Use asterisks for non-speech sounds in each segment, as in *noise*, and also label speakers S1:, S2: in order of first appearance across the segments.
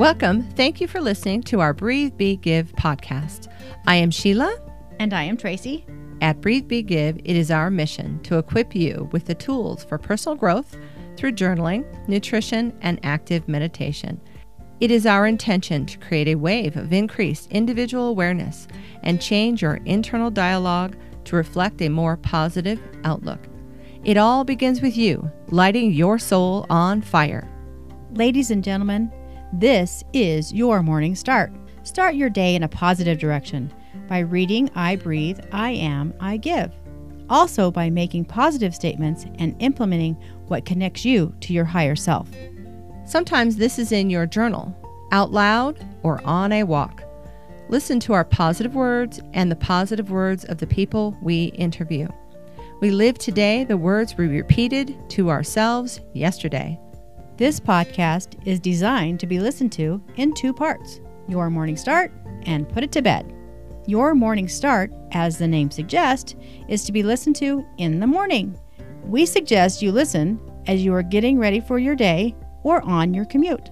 S1: Welcome. Thank you for listening to our Breathe, Be, Give podcast. I am Sheila.
S2: And I am Tracy.
S1: At Breathe, Be, Give, it is our mission to equip you with the tools for personal growth through journaling, nutrition, and active meditation. It is our intention to create a wave of increased individual awareness and change your internal dialogue to reflect a more positive outlook. It all begins with you lighting your soul on fire.
S2: Ladies and gentlemen, this is your morning start. Start your day in a positive direction by reading I Breathe, I Am, I Give. Also, by making positive statements and implementing what connects you to your higher self.
S1: Sometimes this is in your journal, out loud, or on a walk. Listen to our positive words and the positive words of the people we interview. We live today the words we repeated to ourselves yesterday.
S2: This podcast is designed to be listened to in two parts your morning start and put it to bed. Your morning start, as the name suggests, is to be listened to in the morning. We suggest you listen as you are getting ready for your day or on your commute.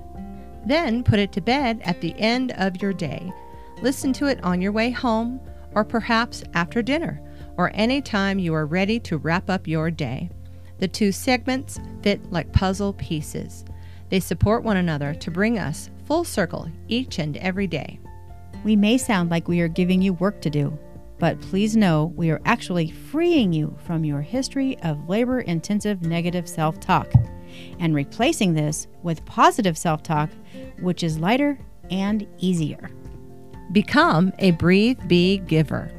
S1: Then put it to bed at the end of your day. Listen to it on your way home or perhaps after dinner or any time you are ready to wrap up your day. The two segments fit like puzzle pieces. They support one another to bring us full circle each and every day.
S2: We may sound like we are giving you work to do, but please know we are actually freeing you from your history of labor intensive negative self talk and replacing this with positive self talk, which is lighter and easier.
S1: Become a Breathe Be giver.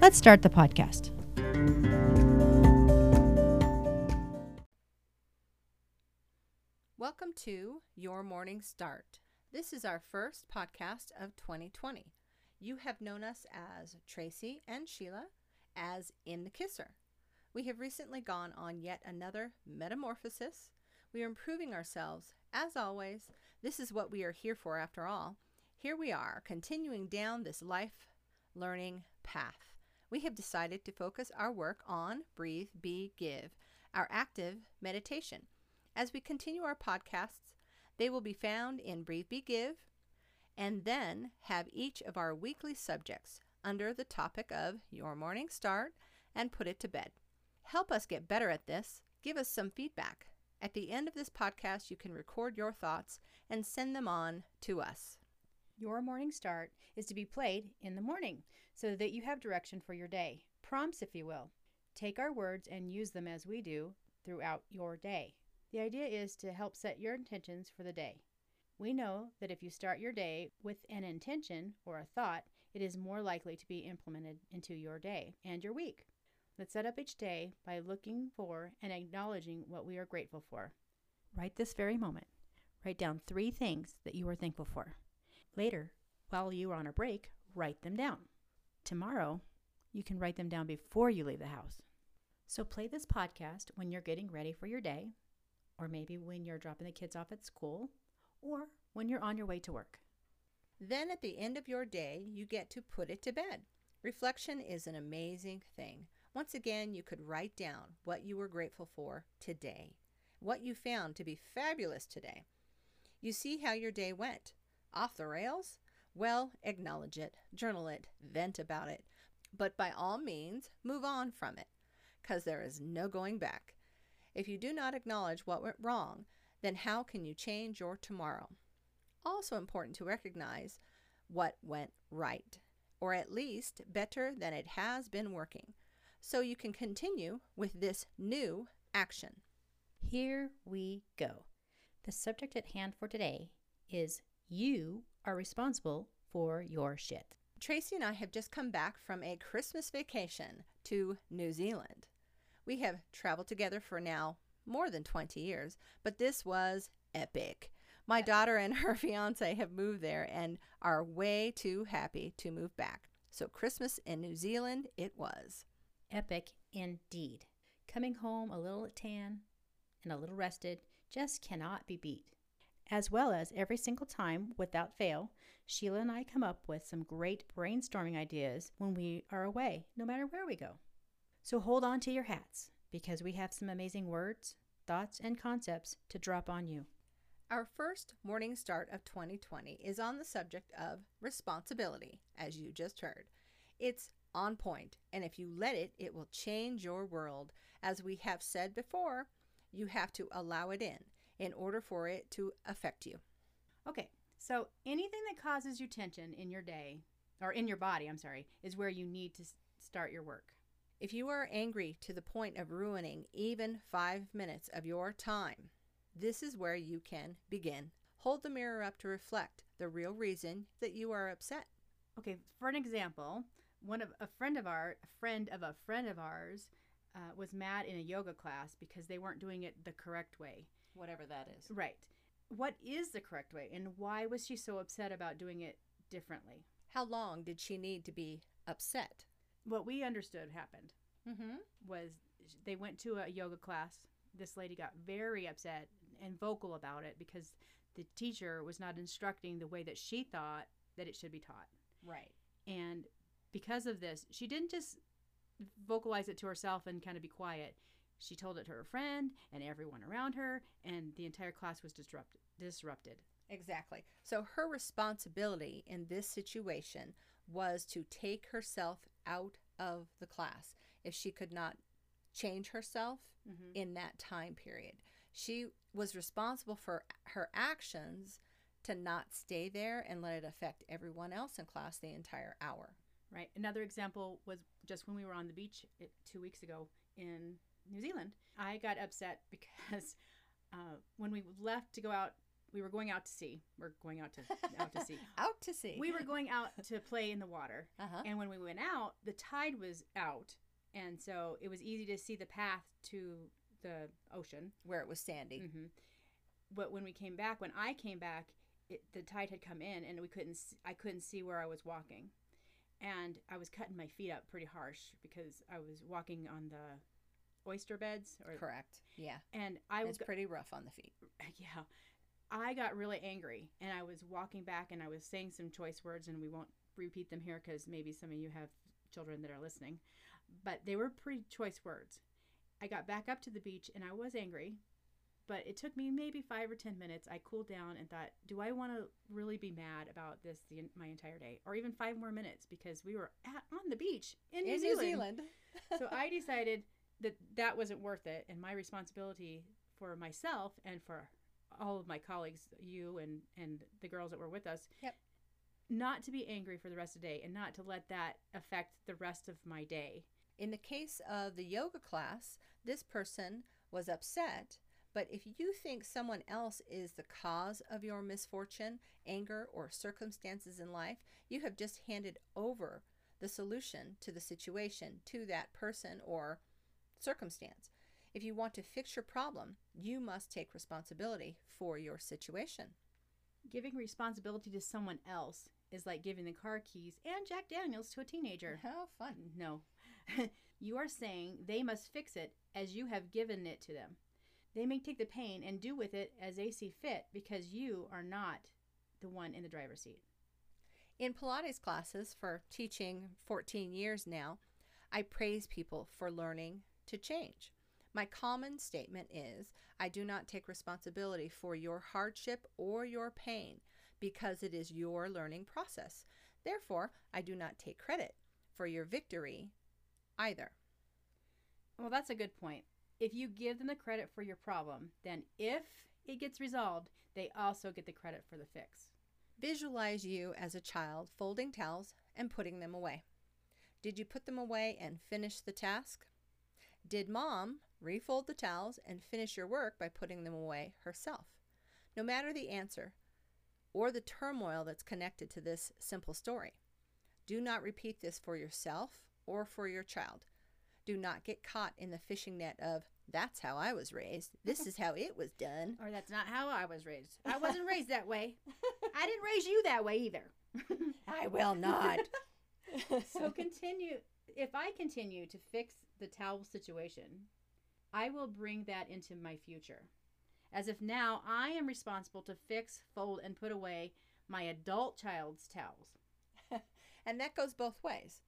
S2: Let's start the podcast.
S1: Welcome to Your Morning Start. This is our first podcast of 2020. You have known us as Tracy and Sheila, as In the Kisser. We have recently gone on yet another metamorphosis. We are improving ourselves. As always, this is what we are here for after all. Here we are, continuing down this life learning path. We have decided to focus our work on Breathe, Be, Give, our active meditation. As we continue our podcasts, they will be found in Breathe, Be, Give, and then have each of our weekly subjects under the topic of Your Morning Start and Put It to Bed. Help us get better at this. Give us some feedback. At the end of this podcast, you can record your thoughts and send them on to us.
S2: Your morning start is to be played in the morning so that you have direction for your day. Prompts, if you will. Take our words and use them as we do throughout your day. The idea is to help set your intentions for the day. We know that if you start your day with an intention or a thought, it is more likely to be implemented into your day and your week. Let's set up each day by looking for and acknowledging what we are grateful for. Right this very moment, write down three things that you are thankful for. Later, while you are on a break, write them down. Tomorrow, you can write them down before you leave the house. So play this podcast when you're getting ready for your day, or maybe when you're dropping the kids off at school, or when you're on your way to work.
S1: Then at the end of your day, you get to put it to bed. Reflection is an amazing thing. Once again, you could write down what you were grateful for today, what you found to be fabulous today. You see how your day went. Off the rails? Well, acknowledge it, journal it, vent about it. But by all means, move on from it, because there is no going back. If you do not acknowledge what went wrong, then how can you change your tomorrow? Also important to recognize what went right, or at least better than it has been working so you can continue with this new action.
S2: Here we go. The subject at hand for today is You are responsible for your shit.
S1: Tracy and I have just come back from a Christmas vacation to New Zealand. We have traveled together for now more than 20 years, but this was epic. My daughter and *laughs* her fiance have moved there and are way too happy to move back. So, Christmas in New Zealand it was.
S2: Epic indeed. Coming home a little tan and a little rested just cannot be beat. As well as every single time, without fail, Sheila and I come up with some great brainstorming ideas when we are away, no matter where we go. So hold on to your hats because we have some amazing words, thoughts, and concepts to drop on you.
S1: Our first morning start of 2020 is on the subject of responsibility, as you just heard. It's on point, and if you let it, it will change your world. As we have said before, you have to allow it in in order for it to affect you.
S2: Okay, so anything that causes you tension in your day, or in your body, I'm sorry, is where you need to start your work.
S1: If you are angry to the point of ruining even five minutes of your time, this is where you can begin. Hold the mirror up to reflect the real reason that you are upset.
S2: Okay, for an example, one of a friend of our a friend of a friend of ours uh, was mad in a yoga class because they weren't doing it the correct way.
S1: Whatever that is.
S2: Right. What is the correct way, and why was she so upset about doing it differently?
S1: How long did she need to be upset?
S2: What we understood happened
S1: Mm-hmm.
S2: was they went to a yoga class. This lady got very upset and vocal about it because the teacher was not instructing the way that she thought that it should be taught.
S1: Right.
S2: And because of this, she didn't just vocalize it to herself and kind of be quiet. She told it to her friend and everyone around her, and the entire class was disrupted. Disrupted.
S1: Exactly. So her responsibility in this situation was to take herself out of the class if she could not change herself
S2: Mm-hmm.
S1: in that time period. She was responsible for her actions to not stay there and let it affect everyone else in class the entire hour.
S2: Right. Another example was just when we were on the beach it, two weeks ago in New Zealand. I got upset *laughs* because uh, when we left to go out, we were going out to sea. We're going out to out to sea. *laughs*
S1: Out to sea.
S2: We were going out to play in the water,
S1: uh-huh.
S2: and when we went out, the tide was out, and so it was easy to see the path to the ocean.
S1: where it was sandy.
S2: hmm But when we came back, when I came back, it, the tide had come in, and we couldn't. I couldn't see where I was walking, and I was cutting my feet up pretty harsh because I was walking on the oyster beds, or
S1: Correct. Yeah.
S2: and I was
S1: it's pretty rough on the feet. *laughs*
S2: yeah. I got really angry, and I was walking back, and I was saying some choice words, and we won't repeat them here because maybe some of you have children that are listening, but they were pretty choice words. I got back up to the beach, and I was angry, but it took me maybe five or ten minutes. I cooled down and thought, do I want to really be mad about this the, my entire day, or even five more minutes because we were at, on the beach in New
S1: in
S2: Zealand.
S1: New Zealand. *laughs*
S2: so I *laughs* decided that that wasn't worth it, and my responsibility for myself and for all of my colleagues, you and and the girls that were with us,
S1: Yep.
S2: not to be angry for the rest of the day and not to let that affect the rest of my day.
S1: In the case of the yoga class, this person was upset, but if you think someone else is the cause of your misfortune, anger, or circumstances in life, you have just handed over the solution to the situation to that person or circumstance. If you want to fix your problem, you must take responsibility for your situation.
S2: Giving responsibility to someone else is like giving the car keys and Jack Daniels to a teenager. *laughs*
S1: How fun.
S2: No. *laughs* you are saying they must fix it as you have given it to them. They may take the pain and do with it as they see fit because you are not the one in the driver's seat.
S1: In Pilates classes for teaching 14 years now, I praise people for learning to change. My common statement is I do not take responsibility for your hardship or your pain because it is your learning process. Therefore, I do not take credit for your victory either.
S2: Well, that's a good point. If you give them the credit for your problem, then if it gets resolved, they also get the credit for the fix.
S1: Visualize you as a child folding towels and putting them away. Did you put them away and finish the task? Did mom refold the towels and finish your work by putting them away herself? No matter the answer or the turmoil that's connected to this simple story, do not repeat this for yourself or for your child. Do not get caught in the fishing net of, that's how I was raised. This is how it was done.
S2: Or that's not how I was raised. I *laughs* wasn't raised that way. I didn't raise you that way either.
S1: I will not. *laughs*
S2: so continue. If I continue to fix the towel situation, I will bring that into my future. As if now I am responsible to fix, fold, and put away my adult child's towels. *laughs*
S1: And that goes both ways.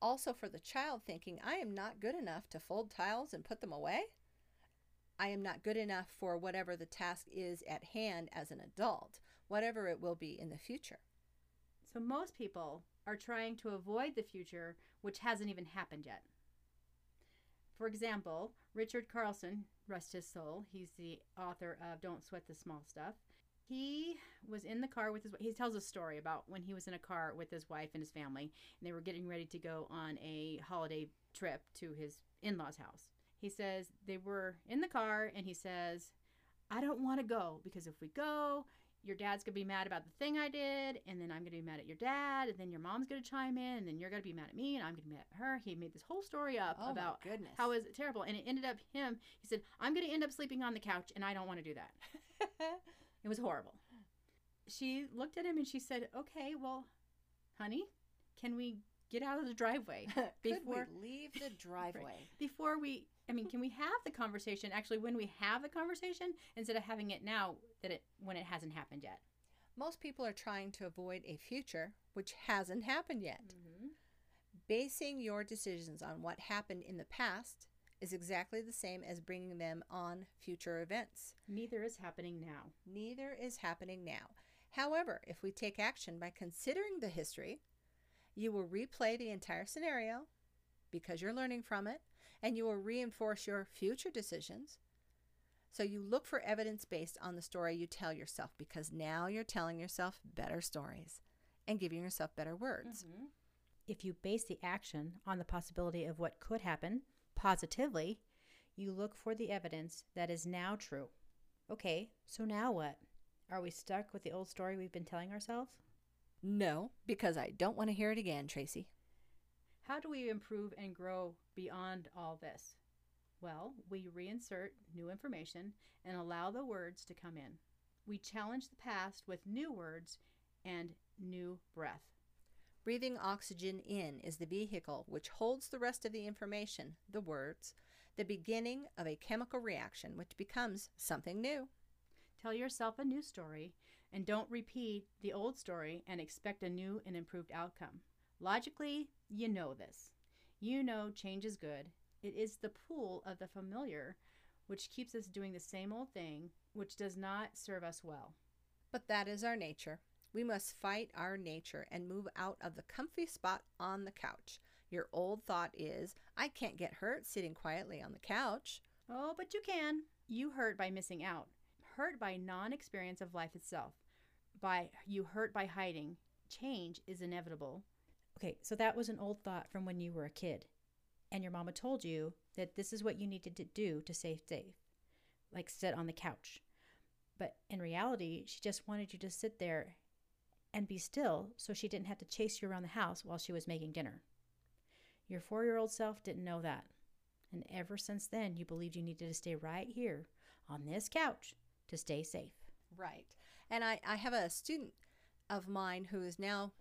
S1: Also, for the child thinking, I am not good enough to fold tiles and put them away. I am not good enough for whatever the task is at hand as an adult, whatever it will be in the future.
S2: So most people are trying to avoid the future, which hasn't even happened yet. For example, Richard Carlson, rest his soul, he's the author of Don't Sweat the Small Stuff. He was in the car with his he tells a story about when he was in a car with his wife and his family and they were getting ready to go on a holiday trip to his in-laws house. He says they were in the car and he says, "I don't want to go because if we go, your dad's gonna be mad about the thing I did, and then I'm gonna be mad at your dad, and then your mom's gonna chime in, and then you're gonna be mad at me, and I'm gonna be mad at her. He made this whole story up
S1: Oh,
S2: about
S1: goodness.
S2: how it terrible, and it ended up him. He said, "I'm gonna end up sleeping on the couch, and I don't want to do that." *laughs* It was horrible. She looked at him and she said, "Okay, well, honey, can we get out of the driveway *laughs* before
S1: we leave the *laughs* driveway?
S2: before we I mean, can we have the conversation actually when we have the conversation instead of having it now that it when it hasn't happened yet?"
S1: Most people are trying to avoid a future which hasn't happened yet.
S2: Mm-hmm.
S1: Basing your decisions on what happened in the past is exactly the same as bringing them on future events.
S2: Neither is happening now.
S1: Neither is happening now. However, if we take action by considering the history, you will replay the entire scenario because you're learning from it, and you will reinforce your future decisions. So you look for evidence based on the story you tell yourself because now you're telling yourself better stories and giving yourself better words. Mm-hmm.
S2: If you base the action on the possibility of what could happen positively, you look for the evidence that is now true. Okay, so now what? Are we stuck with the old story we've been telling ourselves?
S1: No, because I don't want to hear it again, Tracy.
S2: How do we improve and grow beyond all this? Well, we reinsert new information and allow the words to come in. We challenge the past with new words and new breath.
S1: Breathing oxygen in is the vehicle which holds the rest of the information, the words, the beginning of a chemical reaction which becomes something new.
S2: Tell yourself a new story and don't repeat the old story and expect a new and improved outcome. Logically, you know this. You know change is good. It is the pull of the familiar which keeps us doing the same old thing, which does not serve us well.
S1: But that is our nature. We must fight our nature and move out of the comfy spot on the couch. Your old thought is, I can't get hurt sitting quietly on the couch.
S2: Oh, but you can. You hurt by missing out, hurt by non experience of life itself, by you hurt by hiding. Change is inevitable. Okay, so that was an old thought from when you were a kid, and your mama told you that this is what you needed to do to stay safe, like sit on the couch. But in reality, she just wanted you to sit there and be still so she didn't have to chase you around the house while she was making dinner. Your four year old self didn't know that. And ever since then, you believed you needed to stay right here on this couch to stay safe.
S1: Right. And I, I have a student of mine who is now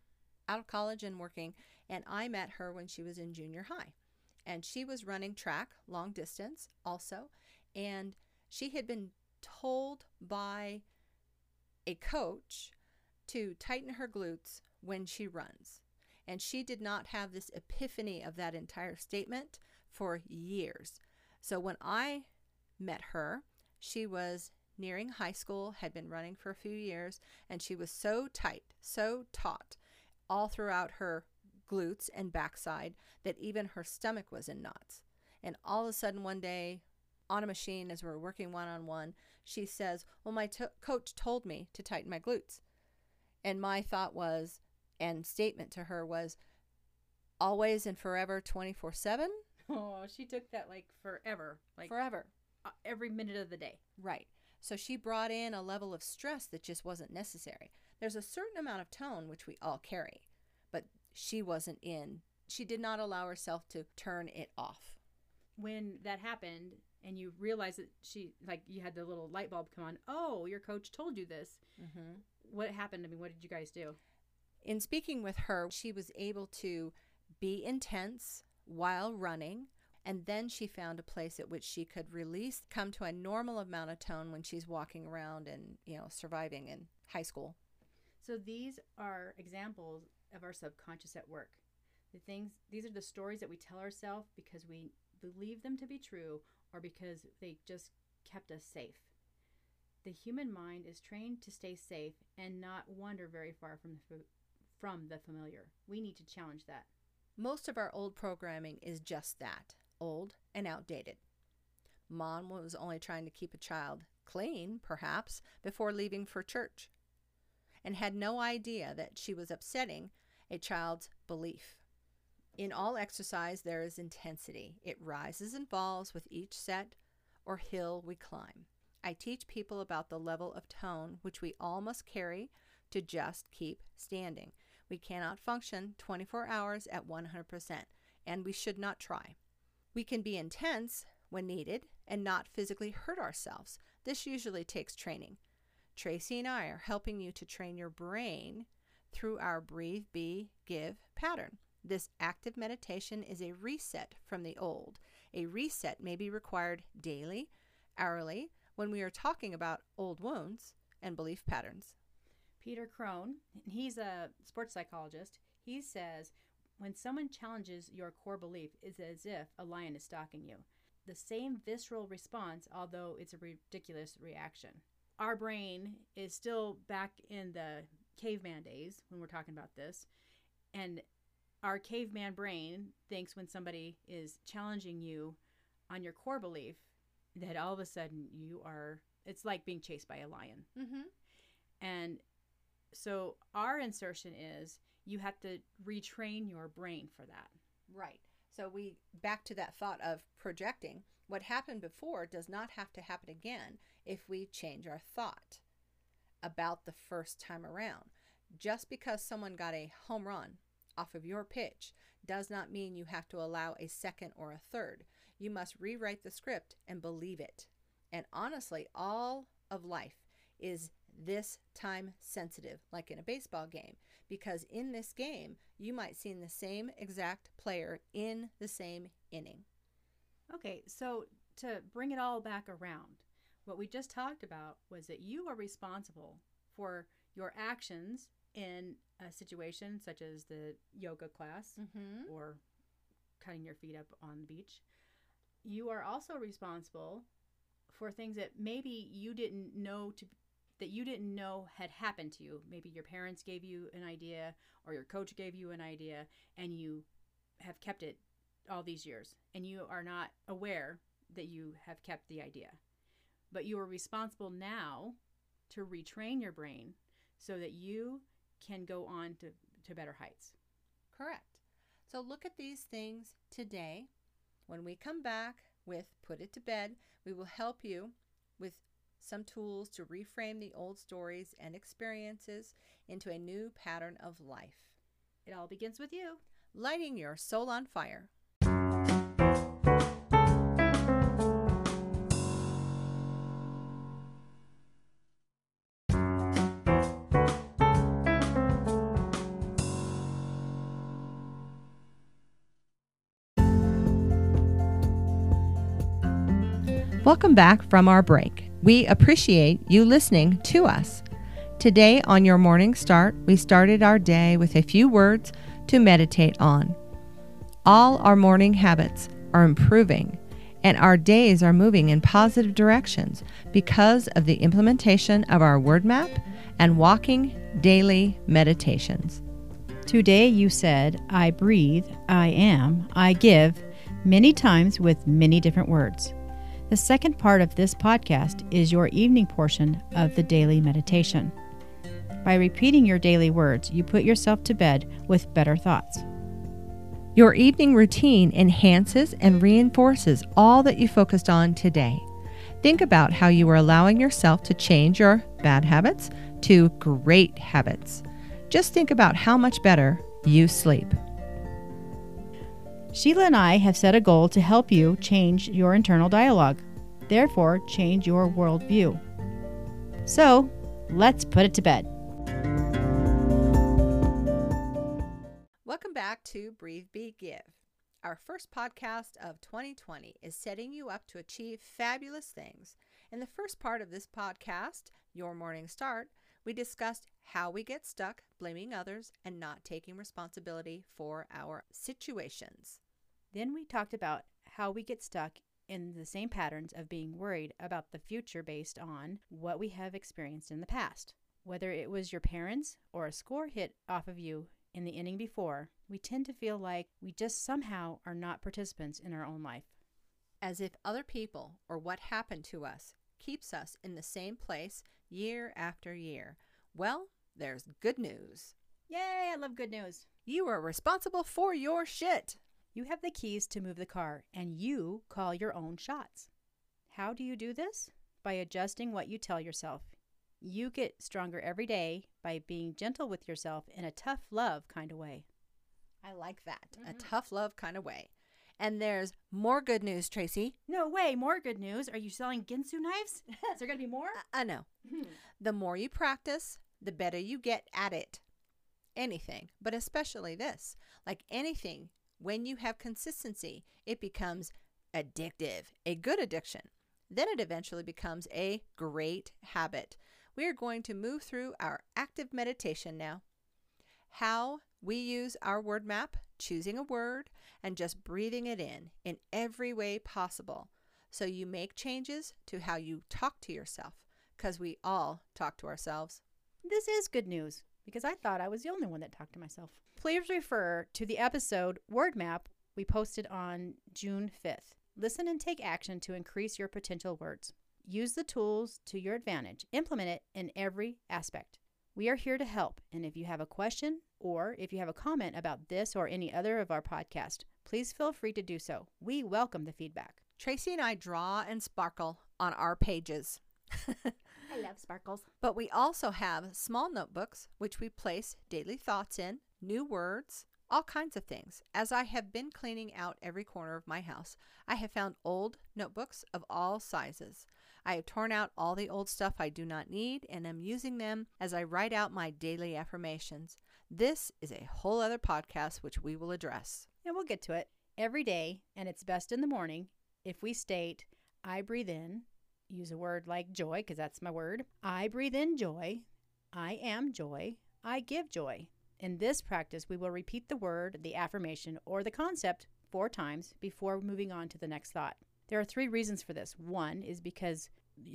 S1: out of college and working, and I met her when she was in junior high. And she was running track, long distance also, and she had been told by a coach to tighten her glutes when she runs. And she did not have this epiphany of that entire statement for years. So when I met her, she was nearing high school, had been running for a few years, and she was so tight, so taut, all throughout her glutes and backside that even her stomach was in knots. And all of a sudden, one day on a machine, as we were working one on one, she says, Well, my to- coach told me to tighten my glutes. And my thought was, and statement to her was, always and forever 24 7?
S2: Oh, she took that like forever, like
S1: Forever.
S2: uh, every minute of the day.
S1: Right. So she brought in a level of stress that just wasn't necessary. There's a certain amount of tone which we all carry, but she wasn't in. She did not allow herself to turn it off.
S2: When that happened and you realized that she, like, you had the little light bulb come on, oh, your coach told you this.
S1: Mm-hmm.
S2: What happened? I mean, what did you guys do?
S1: In speaking with her, she was able to be intense while running. And then she found a place at which she could release, come to a normal amount of tone when she's walking around and, you know, surviving in high school.
S2: So these are examples of our subconscious at work. The things these are the stories that we tell ourselves because we believe them to be true or because they just kept us safe. The human mind is trained to stay safe and not wander very far from the, from the familiar. We need to challenge that.
S1: Most of our old programming is just that old and outdated. Mom was only trying to keep a child clean, perhaps, before leaving for church, and had no idea that she was upsetting a child's belief. In all exercise, there is intensity. It rises and falls with each set or hill we climb. I teach people about the level of tone which we all must carry to just keep standing. We cannot function 24 hours at 100%, and we should not try. We can be intense when needed and not physically hurt ourselves. This usually takes training. Tracy and I are helping you to train your brain through our breathe, be, give pattern. This active meditation is a reset from the old. A reset may be required daily, hourly, when we are talking about old wounds and belief patterns.
S2: Peter Crone, he's a sports psychologist, he says when someone challenges your core belief, it's as if a lion is stalking you. The same visceral response, although it's a ridiculous reaction. Our brain is still back in the caveman days when we're talking about this. And our caveman brain thinks when somebody is challenging you on your core belief that all of a sudden you are, it's like being chased by a lion.
S1: Mm-hmm.
S2: And so our insertion is you have to retrain your brain for that.
S1: Right. So we back to that thought of projecting. What happened before does not have to happen again if we change our thought about the first time around. Just because someone got a home run off of your pitch does not mean you have to allow a second or a third. You must rewrite the script and believe it. And honestly, all of life is this time sensitive, like in a baseball game, because in this game, you might see the same exact player in the same inning.
S2: Okay, so to bring it all back around, what we just talked about was that you are responsible for your actions in a situation such as the yoga class
S1: Mm-hmm.
S2: or cutting your feet up on the beach. You are also responsible for things that maybe you didn't know to that you didn't know had happened to you. Maybe your parents gave you an idea or your coach gave you an idea and you have kept it all these years and you are not aware that you have kept the idea. But you are responsible now to retrain your brain so that you can go on to, to better heights.
S1: Correct. So look at these things today. When we come back with Put It to Bed, we will help you with some tools to reframe the old stories and experiences into a new pattern of life.
S2: It all begins with you.
S1: Lighting your soul on fire. Welcome back from our break. We appreciate you listening to us. Today, on your morning start, we started our day with a few words to meditate on. All our morning habits are improving, and our days are moving in positive directions because of the implementation of our word map and walking daily meditations.
S2: Today you said, I breathe, I am, I give, many times with many different words. The second part of this podcast is your evening portion of the daily meditation. By repeating your daily words, you put yourself to bed with better thoughts.
S1: Your evening routine enhances and reinforces all that you focused on today. Think about how you are allowing yourself to change your bad habits to great habits. Just think about how much better you sleep.
S2: Sheila and I have set a goal to help you change your internal dialogue, therefore, change your worldview. So, let's put it to bed.
S1: Welcome back to Breathe, Be, Give. Our first podcast of 2020 is setting you up to achieve fabulous things. In the first part of this podcast, Your Morning Start, we discussed how we get stuck blaming others and not taking responsibility for our situations.
S2: Then we talked about how we get stuck in the same patterns of being worried about the future based on what we have experienced in the past. Whether it was your parents or a score hit off of you in the inning before, we tend to feel like we just somehow are not participants in our own life.
S1: As if other people or what happened to us keeps us in the same place year after year. Well, there's good news.
S2: Yay, I love good news.
S1: You are responsible for your shit.
S2: You have the keys to move the car and you call your own shots. How do you do this? By adjusting what you tell yourself. You get stronger every day by being gentle with yourself in a tough love kind of way.
S1: I like that. A
S2: Mhm.
S1: tough love kind of way. And there's more good news, Tracy.
S2: No way, more good news. Are you selling Ginsu knives? *laughs* Is there going to be more?
S1: I- I know. The more you practice, the better you get at it. Anything, but especially this. Like anything, when you have consistency, it becomes addictive, a good addiction. Then it eventually becomes a great habit. We are going to move through our active meditation now. How we use our word map, choosing a word, and just breathing it in in every way possible. So you make changes to how you talk to yourself because we all talk to ourselves.
S2: This is good news because I thought I was the only one that talked to myself. Please refer to the episode Word Map we posted on June 5th. Listen and take action to increase your potential words. Use the tools to your advantage. Implement it in every aspect. We are here to help, and if you have a question or if you have a comment about this or any other of our podcast, please feel free to do so. We welcome the feedback.
S1: Tracy and I draw and sparkle on our pages. *laughs*
S2: I love sparkles.
S1: But we also have small notebooks which we place daily thoughts in, new words, all kinds of things. As I have been cleaning out every corner of my house, I have found old notebooks of all sizes. I have torn out all the old stuff I do not need and am using them as I write out my daily affirmations. This is a whole other podcast which we will address.
S2: And we'll get to it. Every day, and it's best in the morning, if we state, I breathe in, use a word like joy, because that's my word. I breathe in joy. I am joy. I give joy. In this practice, we will repeat the word, the affirmation, or the concept four times before moving on to the next thought. There are three reasons for this. One is because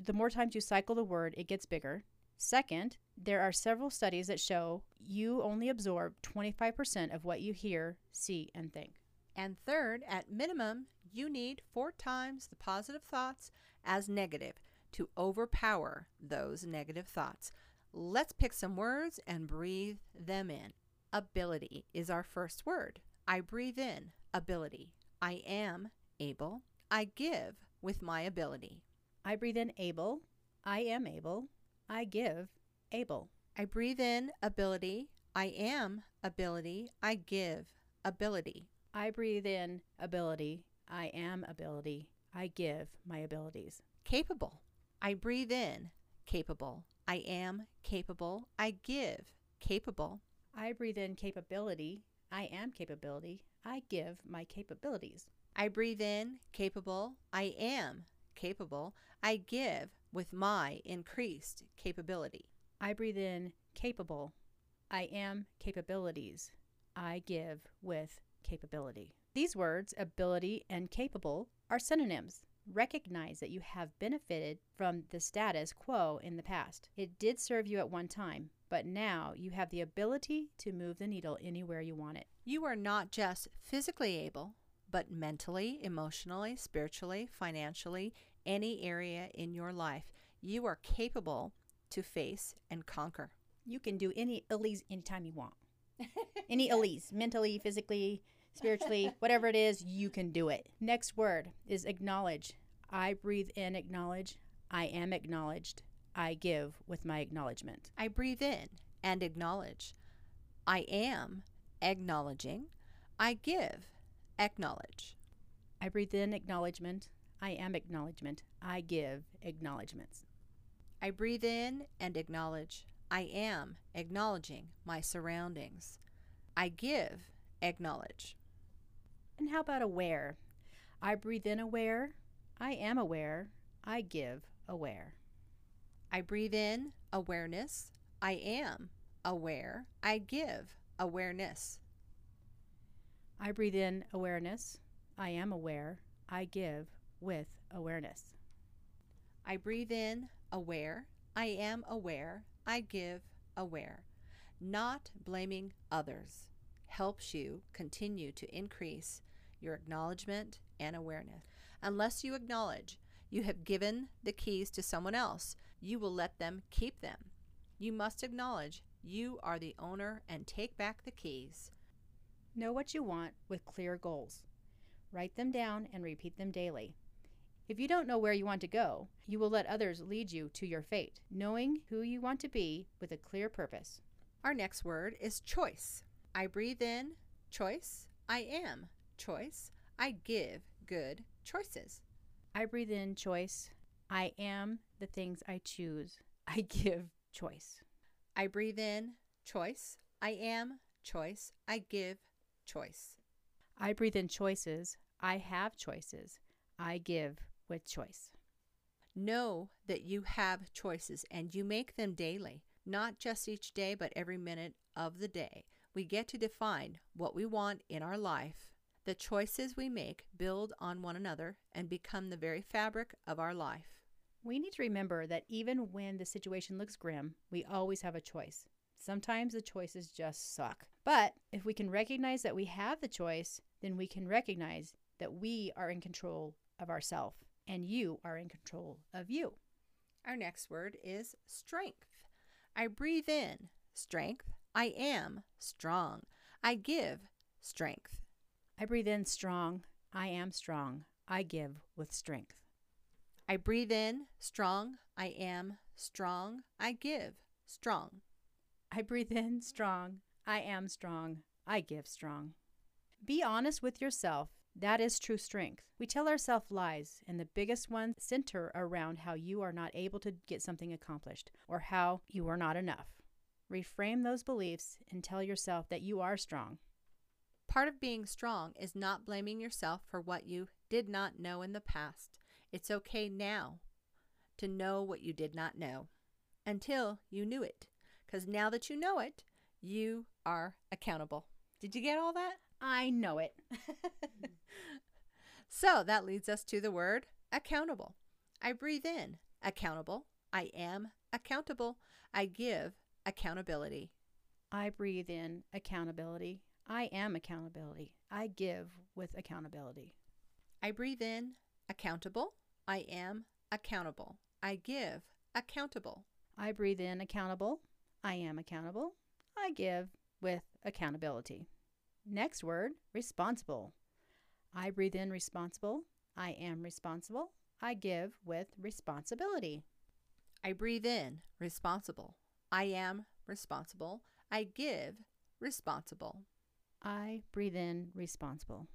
S2: the more times you cycle the word, it gets bigger. Second, there are several studies that show you only absorb 25% of what you hear, see, and think.
S1: And third, at minimum, you need four times the positive thoughts as negative to overpower those negative thoughts. Let's pick some words and breathe them in. Ability is our first word. I breathe in ability. I am able. I give with my ability.
S2: I breathe in able. I am able. I give able.
S1: I breathe in ability. I am ability. I give ability.
S2: I breathe in ability. I am ability. I give my abilities.
S1: Capable. I breathe in capable. I am capable. I give capable.
S2: I breathe in capability. I am capability. I give my capabilities.
S1: I breathe in capable. I am capable. I give with my increased capability.
S2: I breathe in capable. I am capabilities. I give with capability. These words, ability and capable, are synonyms. Recognize that you have benefited from the status quo in the past. It did serve you at one time, but now you have the ability to move the needle anywhere you want it.
S1: You are not just physically able, but mentally, emotionally, spiritually, financially, any area in your life, you are capable to face and conquer.
S2: You can do any Elise anytime you want. *laughs* Any Elise, mentally, physically, spiritually, *laughs* whatever it is, you can do it. Next word is acknowledge. I breathe in acknowledge. I am acknowledged. I give with my acknowledgement.
S1: I breathe in and acknowledge. I am acknowledging. I give acknowledge.
S2: I breathe in acknowledgement. I am acknowledgement. I give acknowledgements.
S1: I breathe in and acknowledge. I am acknowledging my surroundings. I give acknowledge.
S2: How about aware? I breathe in aware. I am aware. I give aware.
S1: I breathe in awareness. I am aware. I give awareness.
S2: I breathe in awareness. I am aware. I give with awareness.
S1: I breathe in aware. I am aware. I give aware. Not blaming others helps you continue to increase your acknowledgement and awareness. Unless you acknowledge you have given the keys to someone else, you will let them keep them. You must acknowledge you are the owner and take back the keys.
S2: Know what you want with clear goals. Write them down and repeat them daily. If you don't know where you want to go, you will let others lead you to your fate, knowing who you want to be with a clear purpose.
S1: Our next word is choice. I breathe in choice. I am choice. I give good choices.
S2: I breathe in choice. I am the things I choose. I *laughs* give choice.
S1: I breathe in choice. I am choice. I give choice.
S2: I breathe in choices. I have choices. I give with choice.
S1: Know that you have choices and you make them daily, not just each day, but every minute of the day. We get to define what we want in our life. The choices we make build on one another and become the very fabric of our life.
S2: We need to remember that even when the situation looks grim, we always have a choice. Sometimes the choices just suck. But if we can recognize that we have the choice, then we can recognize that we are in control of ourselves and you are in control of you.
S1: Our next word is strength. I breathe in strength. I am strong. I give strength.
S2: I breathe in strong. I am strong. I give with strength.
S1: I breathe in strong. I am strong. I give strong.
S2: I breathe in strong. I am strong. I give strong. Be honest with yourself that is true strength. We tell ourselves lies, and the biggest ones center around how you are not able to get something accomplished or how you are not enough. Reframe those beliefs and tell yourself that you are strong.
S1: Part of being strong is not blaming yourself for what you did not know in the past. It's okay now to know what you did not know until you knew it. Because now that you know it, you are accountable. Did you get all that?
S2: I know it. *laughs*
S1: so that leads us to the word accountable. I breathe in accountable. I am accountable. I give accountability.
S2: I breathe in accountability. I am accountability. I give with accountability.
S1: I breathe in accountable. I am accountable. I give accountable.
S2: I breathe in accountable. I am accountable. I give with accountability. Next word, responsible. I breathe in responsible. I am responsible. I give with responsibility.
S1: I breathe in responsible. I am responsible. I give responsible.
S2: I breathe in responsible.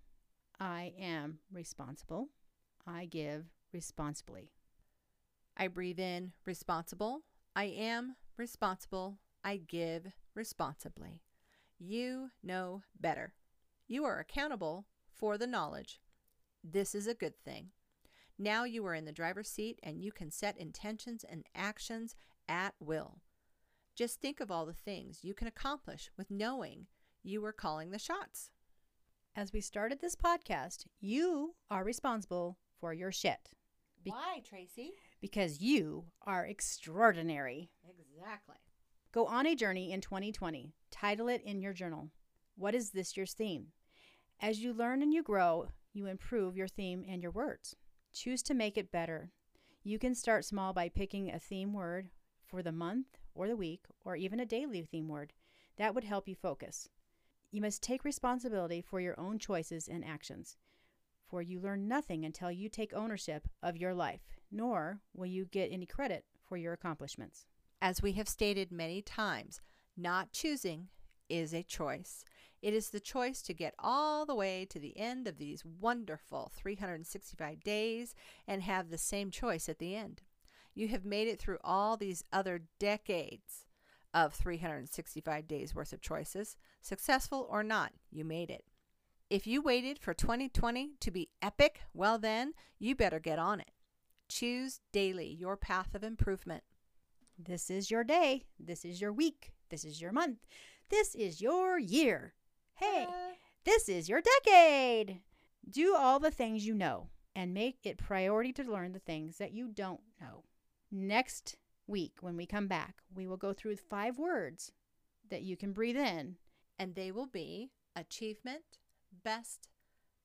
S2: I am responsible. I give responsibly.
S1: I breathe in responsible. I am responsible. I give responsibly. You know better. You are accountable for the knowledge. This is a good thing. Now you are in the driver's seat and you can set intentions and actions at will. Just think of all the things you can accomplish with knowing you were calling the shots.
S2: As we started this podcast, you are responsible for your shit.
S1: Be- Why, Tracy?
S2: Because you are extraordinary.
S1: Exactly.
S2: Go on a journey in 2020. Title it in your journal. What is this year's theme? As you learn and you grow, you improve your theme and your words. Choose to make it better. You can start small by picking a theme word for the month or the week or even a daily theme word. That would help you focus. You must take responsibility for your own choices and actions, for you learn nothing until you take ownership of your life, nor will you get any credit for your accomplishments.
S1: As we have stated many times, not choosing is a choice. It is the choice to get all the way to the end of these wonderful 365 days and have the same choice at the end. You have made it through all these other decades of 365 days worth of choices. Successful or not, you made it. If you waited for 2020 to be epic, well, then you better get on it. Choose daily your path of improvement.
S2: This is your day. This is your week. This is your month. This is your year. Hey, this is your decade. Do all the things you know. and make it priority to learn the things that you don't know. Next week, when we come back, we will go through five words that you can breathe in.
S1: And they will be achievement, best,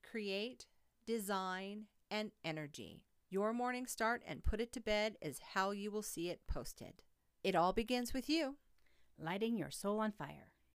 S1: create, design, and energy. Your morning start and put it to bed is how you will see it posted. It all begins with you.
S2: Lighting your soul on fire.